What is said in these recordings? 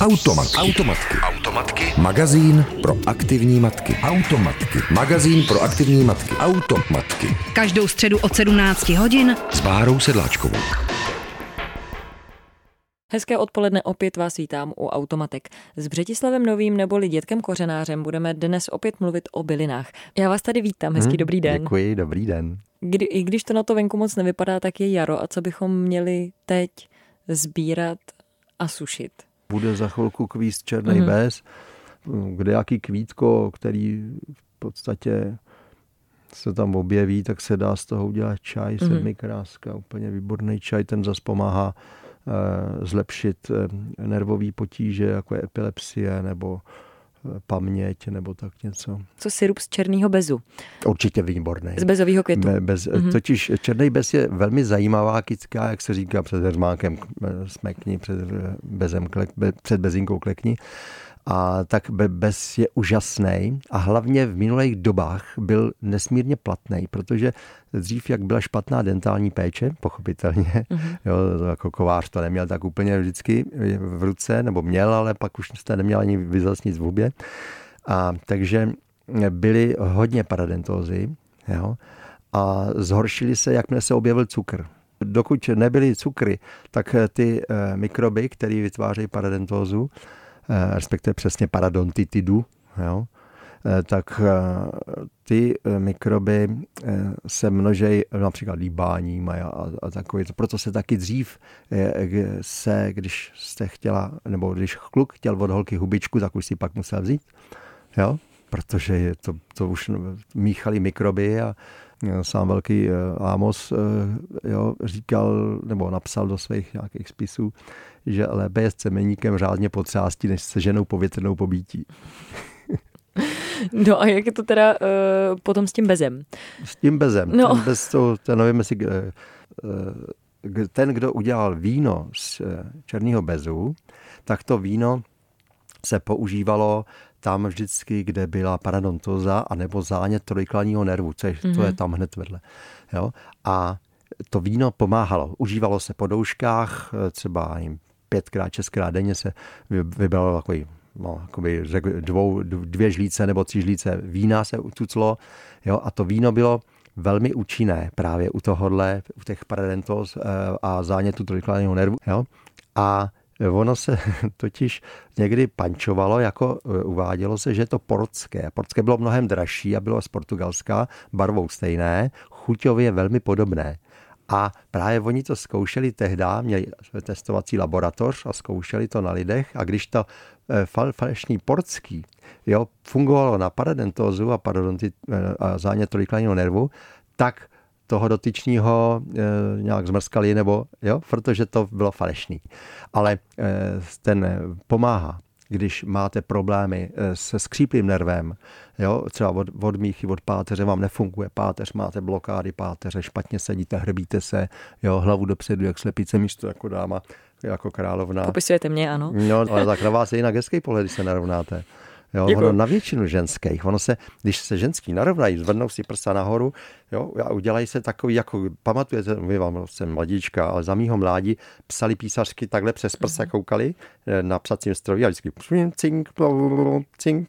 Automatky. Automatky. Automatky. Magazín pro aktivní matky. Automatky. Magazín pro aktivní matky. Automatky. Každou středu od 17 hodin S Bárou Sedláčkovou. Hezké odpoledne opět vás vítám u Automatek. S Břetislavem Novým neboli Dětkem Kořenářem budeme dnes opět mluvit o bylinách. Já vás tady vítám, hezký Hmm, dobrý den. Děkuji, dobrý den. Kdy, I když to na to venku moc nevypadá, tak je jaro a co bychom měli teď sbírat a sušit? Bude za chvilku kvíst černý Mhm. mm. bez, kde jaký kvítko, který v podstatě se tam objeví, tak se dá z toho udělat čaj, Mhm. mm. sedmikráska, úplně výborný čaj, ten zase pomáhá eh, zlepšit eh, nervové potíže, jako je epilepsie nebo paměť nebo tak něco. Co sirup z černého bezu, Určitě výborný. z bezového květu. Be, bez, Mhm. mm-hmm. Totiž černý bez je velmi zajímavá kytka, jak se říká před hermákem eh, smekni, před, eh, bezem klek, be, před bezinkou klekni. A tak be, bez je úžasný a hlavně v minulých dobách byl nesmírně platný, protože dřív, jak byla špatná dentální péče, pochopitelně, mm-hmm. jo, jako kovář to neměl tak úplně vždycky v ruce, nebo měl, ale pak už jste neměl ani vyzat nic v hubě. A takže byly hodně paradentózy, jo, a zhoršily se, jakmile se objevil cukr. Dokud nebyly cukry, tak ty eh, mikroby, které vytvářejí paradentózu, respektive přesně paradontitidu, jo, eh, tak eh, ty eh, mikroby eh, se množejí například líbáním a, a, a takový. Proto se taky dřív eh, se, když jste chtěla, nebo když kluk chtěl od holky hubičku, tak už si pak musel vzít. Jo? Protože je to, to už míchali mikroby a eh, sám velký eh, Amos eh, jo, říkal, nebo napsal do svých nějakých spisů, že lépe je s cemeníkem řádně potřástí, než se ženou povětrnou pobítí. No a jak je to teda uh, potom s tím bezem? S tím bezem. No. Ten bez to, ten nevím, jestli, eh, eh, ten, kdo udělal víno z eh, černého bezu, tak to víno se používalo tam vždycky, kde byla paradontoza anebo zánět trojklanního nervu, co je, mm-hmm. to je tam hned vedle. Jo? A to víno pomáhalo. Užívalo se po douškách, třeba nevím, pětkrát, šestkrát denně se vy- vybralo takový no, jakoby řekl, dvou, dvě žlíce nebo tři žlíce vína se utuclo, jo, a to víno bylo velmi účinné právě u tohohle, u těch paradentos eh, a zánětu trojklanního nervu, jo. A ono se totiž někdy pančovalo, jako eh, uvádělo se, že je to portské. Portské bylo mnohem dražší a bylo z Portugalska, barvou stejné, chuťově velmi podobné. A právě oni to zkoušeli tehdy, měli testovací laboratoř a zkoušeli to na lidech a když to eh, fal, falešný portský jo, fungovalo na paradentózu a, parodontit, eh, a zánět trojklanního nervu, tak toho dotyčního e, nějak zmrskali, nebo, jo, protože to bylo falešný. Ale e, ten pomáhá, když máte problémy eh, se skříplým nervem, jo, třeba od, od míchy, od páteře vám nefunguje páteř, máte blokády páteře, špatně sedíte, hrbíte se, jo, hlavu dopředu, jak slepice místo jako dáma, jako královna. Popisujete mě, ano. No, ale tak na vás je jinak hezký pohled, když se narovnáte. Jo, Děkuju. ono na většinu ženských, ono se, když se ženský narovnají, zvednou si prsa nahoru, jo, a udělají se takový, jako pamatujete, vy vám jsem mladíčka, ale za mýho mládí psali písařky takhle přes prsa koukali eh, na psacím stroji a vždycky cink, cink,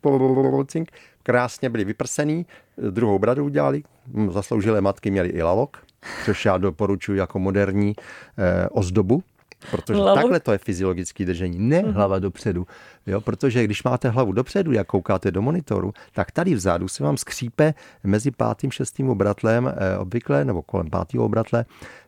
cink, krásně byli vyprsený, druhou bradu udělali, hm, zasloužilé matky měly i lalok, což já doporučuji jako moderní eh, ozdobu, Protože Lalok? takhle to je fyziologické držení, ne hlava dopředu. Jo, protože když máte hlavu dopředu, jak koukáte do monitoru, tak tady vzadu se vám skřípe mezi pátým, šestým obratlem, eh, obvykle, nebo kolem pátého obratle,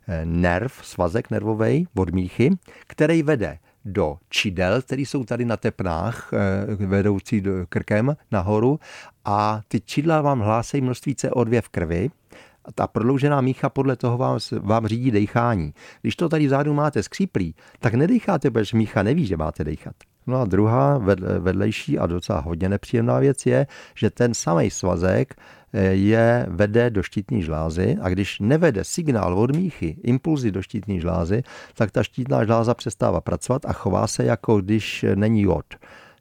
eh, nerv, svazek nervový od míchy, který vede do čidel, které jsou tady na tepnách, eh, vedoucí do krkem nahoru a ty čidla vám hlásají množství CO2 v krvi a ta prodloužená mícha podle toho vám, vám řídí dechání. Když to tady vzadu máte skříplý, tak nedecháte, protože mícha neví, že máte dechat. No a druhá vedle- vedlejší a docela hodně nepříjemná věc je, že ten samý svazek eh, je vede do štítní žlázy a když nevede signál od míchy, impulzy do štítní žlázy, tak ta štítná žláza přestává pracovat a chová se jako když není jod.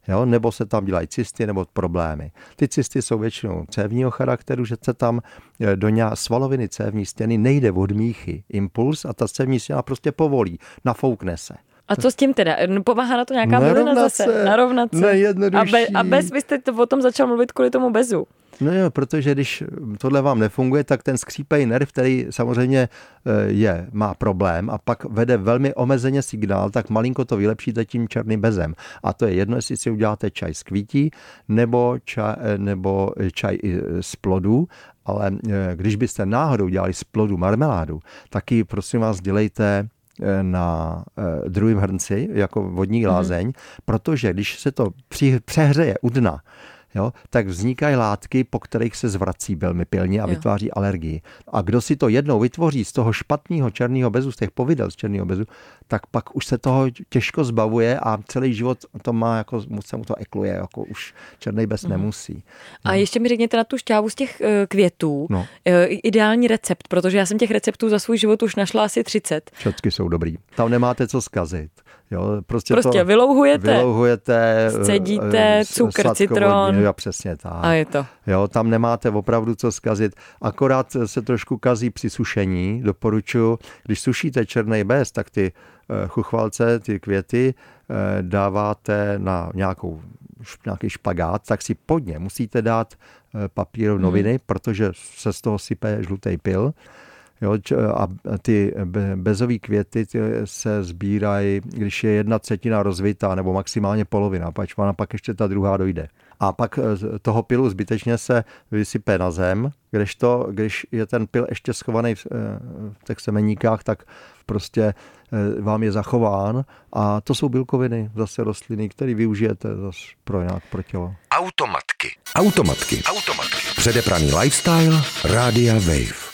Jo? Nebo se tam dělají cysty nebo problémy. Ty cysty jsou většinou cévního charakteru, že se tam eh, do nějak svaloviny cévní stěny nejde od míchy impuls a ta cévní stěna prostě povolí, nafoukne se. A co s tím teda? Pomáhá na to nějaká bylina zase? se. Narovnat se. A, be, a bez, vy jste to o tom začal mluvit kvůli tomu bezu. No jo, protože když tohle vám nefunguje, tak ten skřípej nerv, který samozřejmě eh, je, má problém a pak vede velmi omezeně signál, tak malinko to vylepšíte tím černým bezem. A to je jedno, jestli si uděláte čaj z kvítí nebo čaj, nebo čaj i z plodů, ale eh, když byste náhodou dělali z plodu marmeládu, taky prosím vás dělejte eh, na eh, druhém hrnci jako vodní lázeň, mm-hmm. protože když se to při, přehřeje u dna, jo, tak vznikají látky, po kterých se zvrací velmi pilně a Jo. vytváří alergii. A kdo si to jednou vytvoří z toho špatného černého bezu, z těch povidel z černého bezu, tak pak už se toho těžko zbavuje a celý život to má, jako se mu to ekluje, jako už černý bez Mhm. nemusí. A ještě mi řekněte na tu šťávu z těch eh, květů. No. eh, ideální recept, protože já jsem těch receptů za svůj život už našla asi 30. Všechny jsou dobrý. Tam nemáte co zkazit. Jo, prostě Prostě to vylouhujete vylouhujete, Scedíte, eh, cukr, citron. Jo, přesně tak. a je to. Jo, tam nemáte opravdu co zkazit. Akorát se trošku kazí při sušení. Doporučuji, když sušíte černý bez, tak ty eh, chuchvalce, ty květy eh, dáváte na nějakou, nějaký špagát, tak si pod ně musíte dát papír noviny, protože se z toho sype žlutý pil. Jo, a ty be- bezové květy ty se sbírají, když je jedna třetina rozvitá, nebo maximálně polovina, pač ona pak ještě ta druhá dojde. A pak z toho pilu zbytečně se vysype na zem, kdežto, když je ten pil ještě schovaný v, eh, v těch semeníkách, tak prostě eh, vám je zachován a to jsou bílkoviny, zase rostliny, které využijete zase pro nějak pro tělo. Automatky. Automatky. Automatky. Předepraný lifestyle. Rádia Wave.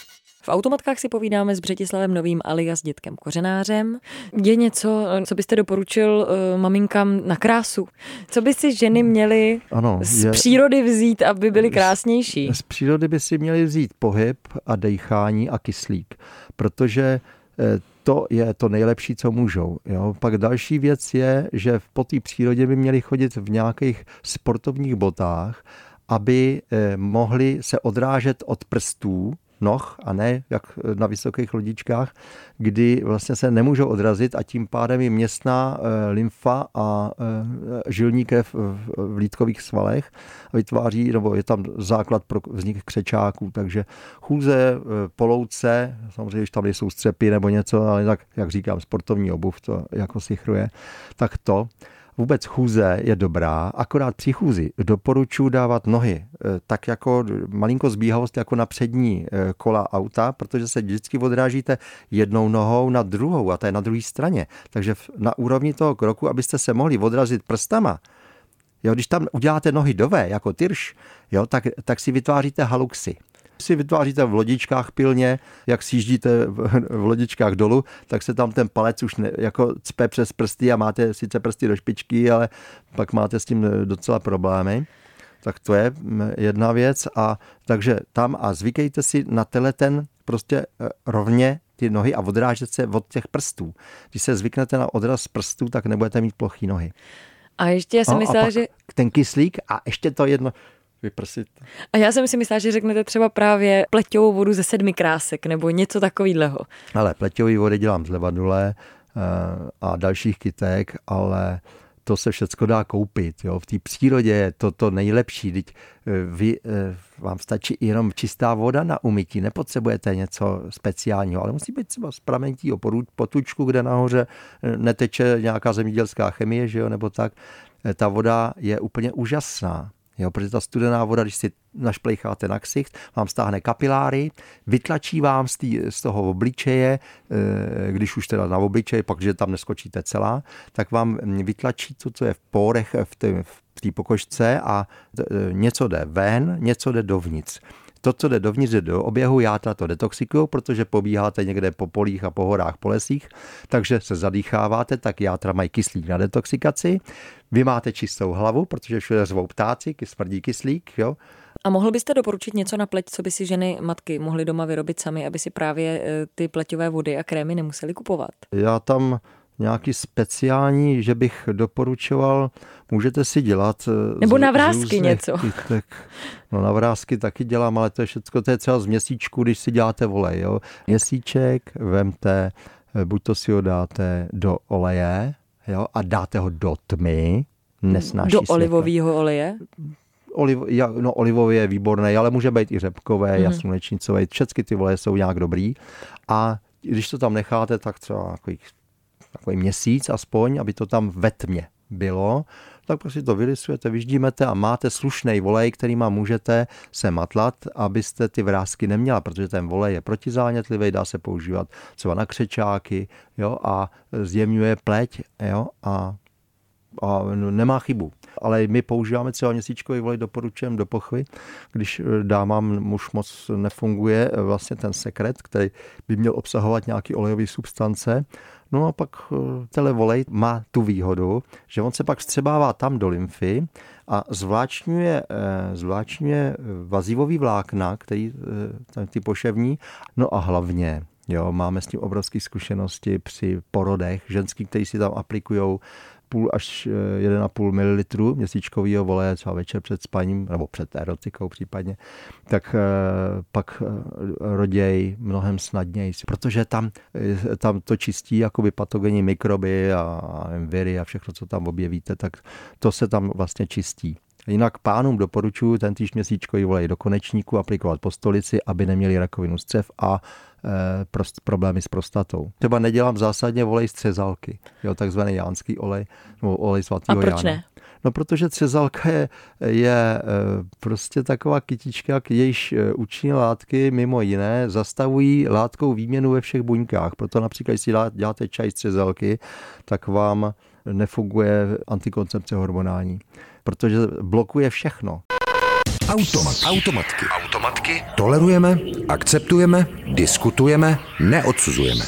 V automatkách si povídáme s Břetislavem Novým alias dětkem Kořenářem. Je něco, co byste doporučil uh, maminkám na krásu? Co by si ženy měly Ano, z je- přírody vzít, aby byly krásnější? Z přírody by si měli vzít pohyb a dechání a kyslík, protože eh, to je to nejlepší, co můžou. Jo? Pak další věc je, že po té přírodě by měli chodit v nějakých sportovních botách, aby eh, mohli se odrážet od prstů noh a ne jak na vysokých lodičkách, kdy vlastně se nemůžou odrazit a tím pádem je městná eh, lymfa a eh, žilní krev v, lítkových svalech a vytváří, nebo je tam základ pro vznik křečáků, takže chůze, eh, polouce, samozřejmě, když tam nejsou střepy nebo něco, ale tak, jak říkám, sportovní obuv to jako si chruje, tak to. Vůbec chůze je dobrá, akorát při chůzi doporučuji dávat nohy eh, tak jako malinko zbíhavost jako na přední eh, kola auta, protože se vždycky odrážíte jednou nohou na druhou a to je na druhé straně. Takže na úrovni toho kroku, abyste se mohli odrazit prstama, Jo, když tam uděláte nohy dové, jako tyrš, jo, tak, tak si vytváříte haluxy. Si vytváříte v lodičkách pilně, jak sjíždíte v, v lodičkách dolů, tak se tam ten palec už ne, jako cpe přes prsty a máte sice prsty do špičky, ale pak máte s tím docela problémy. Tak to je mm, jedna věc. A takže tam a zvykejte si na ten prostě eh, rovně ty nohy a odrážet se od těch prstů. Když se zvyknete na odraz prstů, tak nebudete mít plochý nohy. A ještě já jsem No, myslela, že ten kyslík a ještě to jedno vyprsit. a já jsem si myslela, že řeknete třeba právě pleťovou vodu ze sedmi krásek nebo něco takového. Ale pleťový vody dělám z levadule eh, a dalších kytek, ale to se všecko dá koupit. Jo. V té přírodě je to to nejlepší. Teď eh, vy, eh, vám stačí jenom čistá voda na umytí, nepotřebujete něco speciálního, ale musí být třeba z pramentního potučku, kde nahoře neteče nějaká zemědělská chemie, že jo, nebo tak. Ta voda je úplně úžasná. Jo, protože ta studená voda, když si našplejcháte na ksicht, vám stáhne kapiláry, vytlačí vám z, tý, z toho obličeje, eh, když už teda na obličeji, pak, že tam neskočíte celá, tak vám vytlačí to, co je v pórech v té v pokožce a eh, něco jde ven, něco jde dovnitř. To, co jde dovnitř, jde do oběhu, játra to detoxikují, protože pobíháte někde po polích a po horách, po lesích, takže se zadýcháváte, tak játra mají kyslík na detoxikaci. Vy máte čistou hlavu, protože všude řvou ptáci, smrdí kyslík, jo. A mohl byste doporučit něco na pleť, co by si ženy, matky mohly doma vyrobit sami, aby si právě eh, ty pleťové vody a krémy nemuseli kupovat? Já tam nějaký speciální, že bych doporučoval, můžete si dělat. eh, Nebo z- na z vrásky různých něco. kytek. No na vrázky taky dělám, ale to je všechno, to je třeba z měsíčku, když si děláte olej. Jo. Měsíček vemte, eh, buď to si ho dáte do oleje, jo, a dáte ho do tmy, nesnáší Do olivového oleje? Oliv, ja, no, olivový je výborný, ale může být i řepkové, mm. jaslunečnicové, všechny ty voleje jsou nějak dobrý. A když to tam necháte, tak třeba takový, takový měsíc aspoň, aby to tam ve tmě bylo, tak prostě to vylisujete, vyždímete a máte slušný volej, kterýma můžete se matlat, abyste ty vrázky neměla, protože ten volej je protizánětlivý, dá se používat třeba na křečáky jo, a zjemňuje pleť jo, a a nemá chybu. Ale my používáme třeba měsíčkový volej, doporučujeme do pochvy, když eh, dámám muž moc nefunguje eh, vlastně ten sekret, který by měl obsahovat nějaký olejové substance. No a pak eh, tenhle volej má tu výhodu, že on se pak vstřebává tam do lymfy a zvláčňuje, zvláčňuje vazivový vlákna, který ty poševní, no a hlavně Jo, máme s tím obrovské zkušenosti při porodech. Ženský, kteří si tam aplikují půl až 1,5 ml měsíčkového voleje třeba večer před spaním, nebo před erotikou případně, tak eh, pak eh, roděj mnohem snadněji, protože tam, eh, tam to čistí jakoby patogenní mikroby a viry a všechno, co tam objevíte, tak to se tam vlastně čistí. Jinak pánům doporučuji ten týž měsíčkový volej do konečníku aplikovat po stolici, aby neměli rakovinu střev a e, prost, problémy s prostatou. Třeba nedělám zásadně volej z třezalky, jo, takzvaný jánský olej, nebo olej svatého A proč Jána. ne? No, protože třezalka je, je e, prostě taková kytička, jejíž účinné látky mimo jiné zastavují látkou výměnu ve všech buňkách. Proto například, když si děláte čaj z třezalky, tak vám nefunguje antikoncepce hormonální, protože blokuje všechno. Automat. Automatky. Automatky. Tolerujeme, akceptujeme, diskutujeme, neodsuzujeme.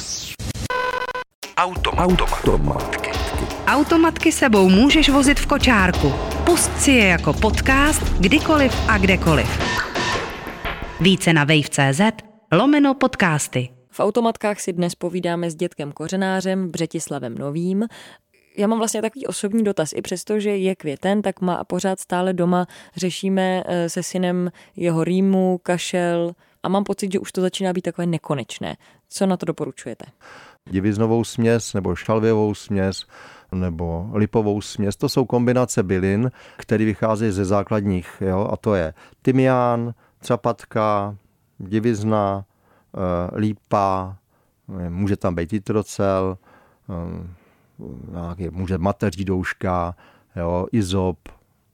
Automat. Automatky. Automatky sebou můžeš vozit v kočárku. Pust si je jako podcast kdykoliv a kdekoliv. Více na wave.cz lomeno podcasty. V automatkách si dnes povídáme s dětkem kořenářem Břetislavem Novým. Já mám vlastně takový osobní dotaz. I přesto, že je květen, tak má pořád stále doma řešíme eh, se synem jeho rýmu, kašel a mám pocit, že už to začíná být takové nekonečné. Co na to doporučujete? diviznovou směs nebo šalvěvou směs nebo lipovou směs. To jsou kombinace bylin, které vycházejí ze základních. Jo? A to je tymián, třapatka, divizna, eh, lípa, eh, může tam být jitrocel, eh, nějaký, může mateří douška, jo, izop,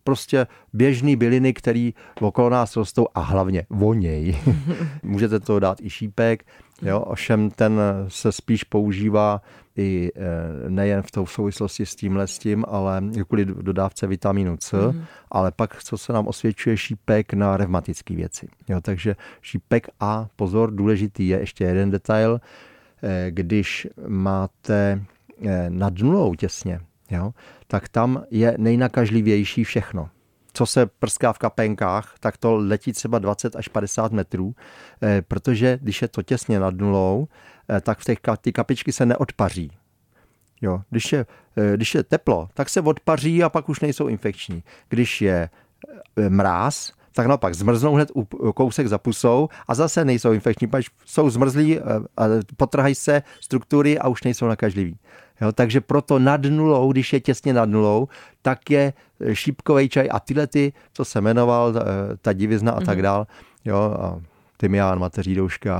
prostě běžný byliny, které okolo nás rostou a hlavně voněj. Můžete to dát i šípek, jo, ovšem ten se spíš používá i eh, nejen v tou souvislosti s tímhle s tím, ale kvůli dodávce vitamínu C, mm. ale pak, co se nám osvědčuje, šípek na revmatické věci. Jo, takže šípek a pozor, důležitý je ještě jeden detail, eh, když máte nad nulou těsně, jo, tak tam je nejnakažlivější všechno. Co se prská v kapenkách, tak to letí třeba 20 až 50 metrů, eh, protože když je to těsně nad nulou, eh, tak v těch, ty kapičky se neodpaří. Jo, když, je, eh, když je teplo, tak se odpaří a pak už nejsou infekční. Když je eh, mráz, tak naopak zmrznou hned u- kousek za pusou a zase nejsou infekční, protože jsou zmrzlí, eh, potrhají se struktury a už nejsou nakažliví. Jo, takže proto nad nulou, když je těsně nad nulou, tak je šípkový čaj a tyhle ty, co se jmenoval, ta, ta divizna a tak dál, jo, a tymián, mateří douška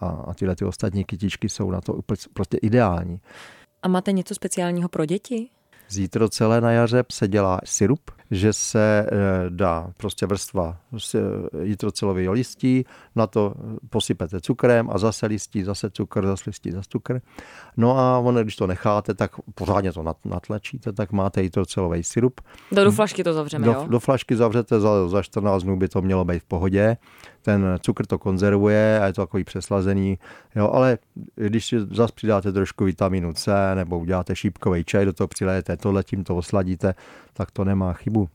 a, a tyhle ty ostatní kytičky jsou na to prostě ideální. A máte něco speciálního pro děti? Zítro celé na jaře se dělá syrup, že se eh, dá prostě vrstva eh, jitrocelového listí, na to posypete cukrem a zase listí, zase cukr, zase listí, zase cukr. No a ono, když to necháte, tak pořádně to nat- natlačíte, tak máte jitrocelový syrup. Do, do flašky to zavřeme, Do, jo? do flašky zavřete za, za 14 dnů, by to mělo být v pohodě. Ten cukr to konzervuje a je to takový přeslazený. Jo, ale když si zase přidáte trošku vitamínu C nebo uděláte šípkový čaj, do toho přilejete tohle, tím to osladíte, tak to nemá chybu.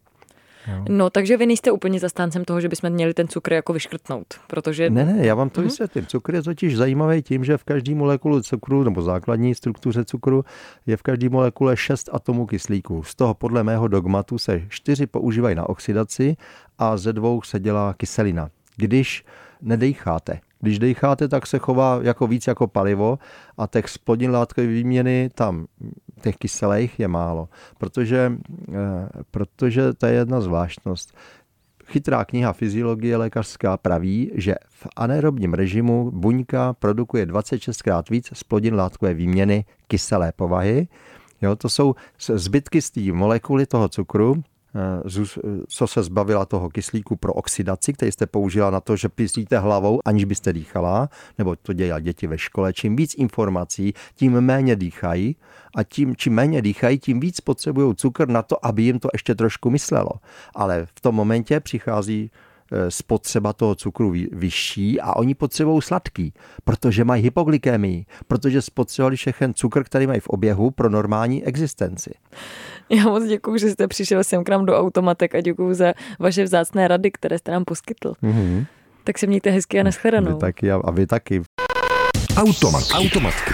No, takže vy nejste úplně zastáncem toho, že bychom měli ten cukr jako vyškrtnout, protože Ne, ne, já vám to vysvětlím. Cukr je totiž zajímavý tím, že v každé molekule cukru, nebo základní struktuře cukru, je v každé molekule 6 atomů kyslíku. Z toho podle mého dogmatu se 4 používají na oxidaci a ze dvou se dělá kyselina. Když nedejcháte, Když decháte, tak se chová jako víc jako palivo a těch splodin látkové výměny tam, těch kyselých je málo, protože, eh, protože to je jedna zvláštnost. Chytrá kniha fyziologie lékařská praví, že v anaerobním režimu buňka produkuje 26krát víc splodin látkové výměny kyselé povahy. Jo, to jsou zbytky z té molekuly toho cukru, co se zbavila toho kyslíku pro oxidaci, který jste použila na to, že písíte hlavou, aniž byste dýchala, nebo to dělají děti ve škole. Čím víc informací, tím méně dýchají a tím, čím méně dýchají, tím víc potřebují cukr na to, aby jim to ještě trošku myslelo. Ale v tom momentě přichází Eh, spotřeba toho cukru vyšší a oni potřebují sladký, protože mají hypoglykémii, protože spotřebovali všechen cukr, který mají v oběhu pro normální existenci. Já moc děkuji, že jste přišel sem k nám do automatek a děkuji za vaše vzácné rady, které jste nám poskytl. Mm-hmm. Tak se mějte hezky a neschledanou. Vy taky a vy taky. Automatky. Automatky.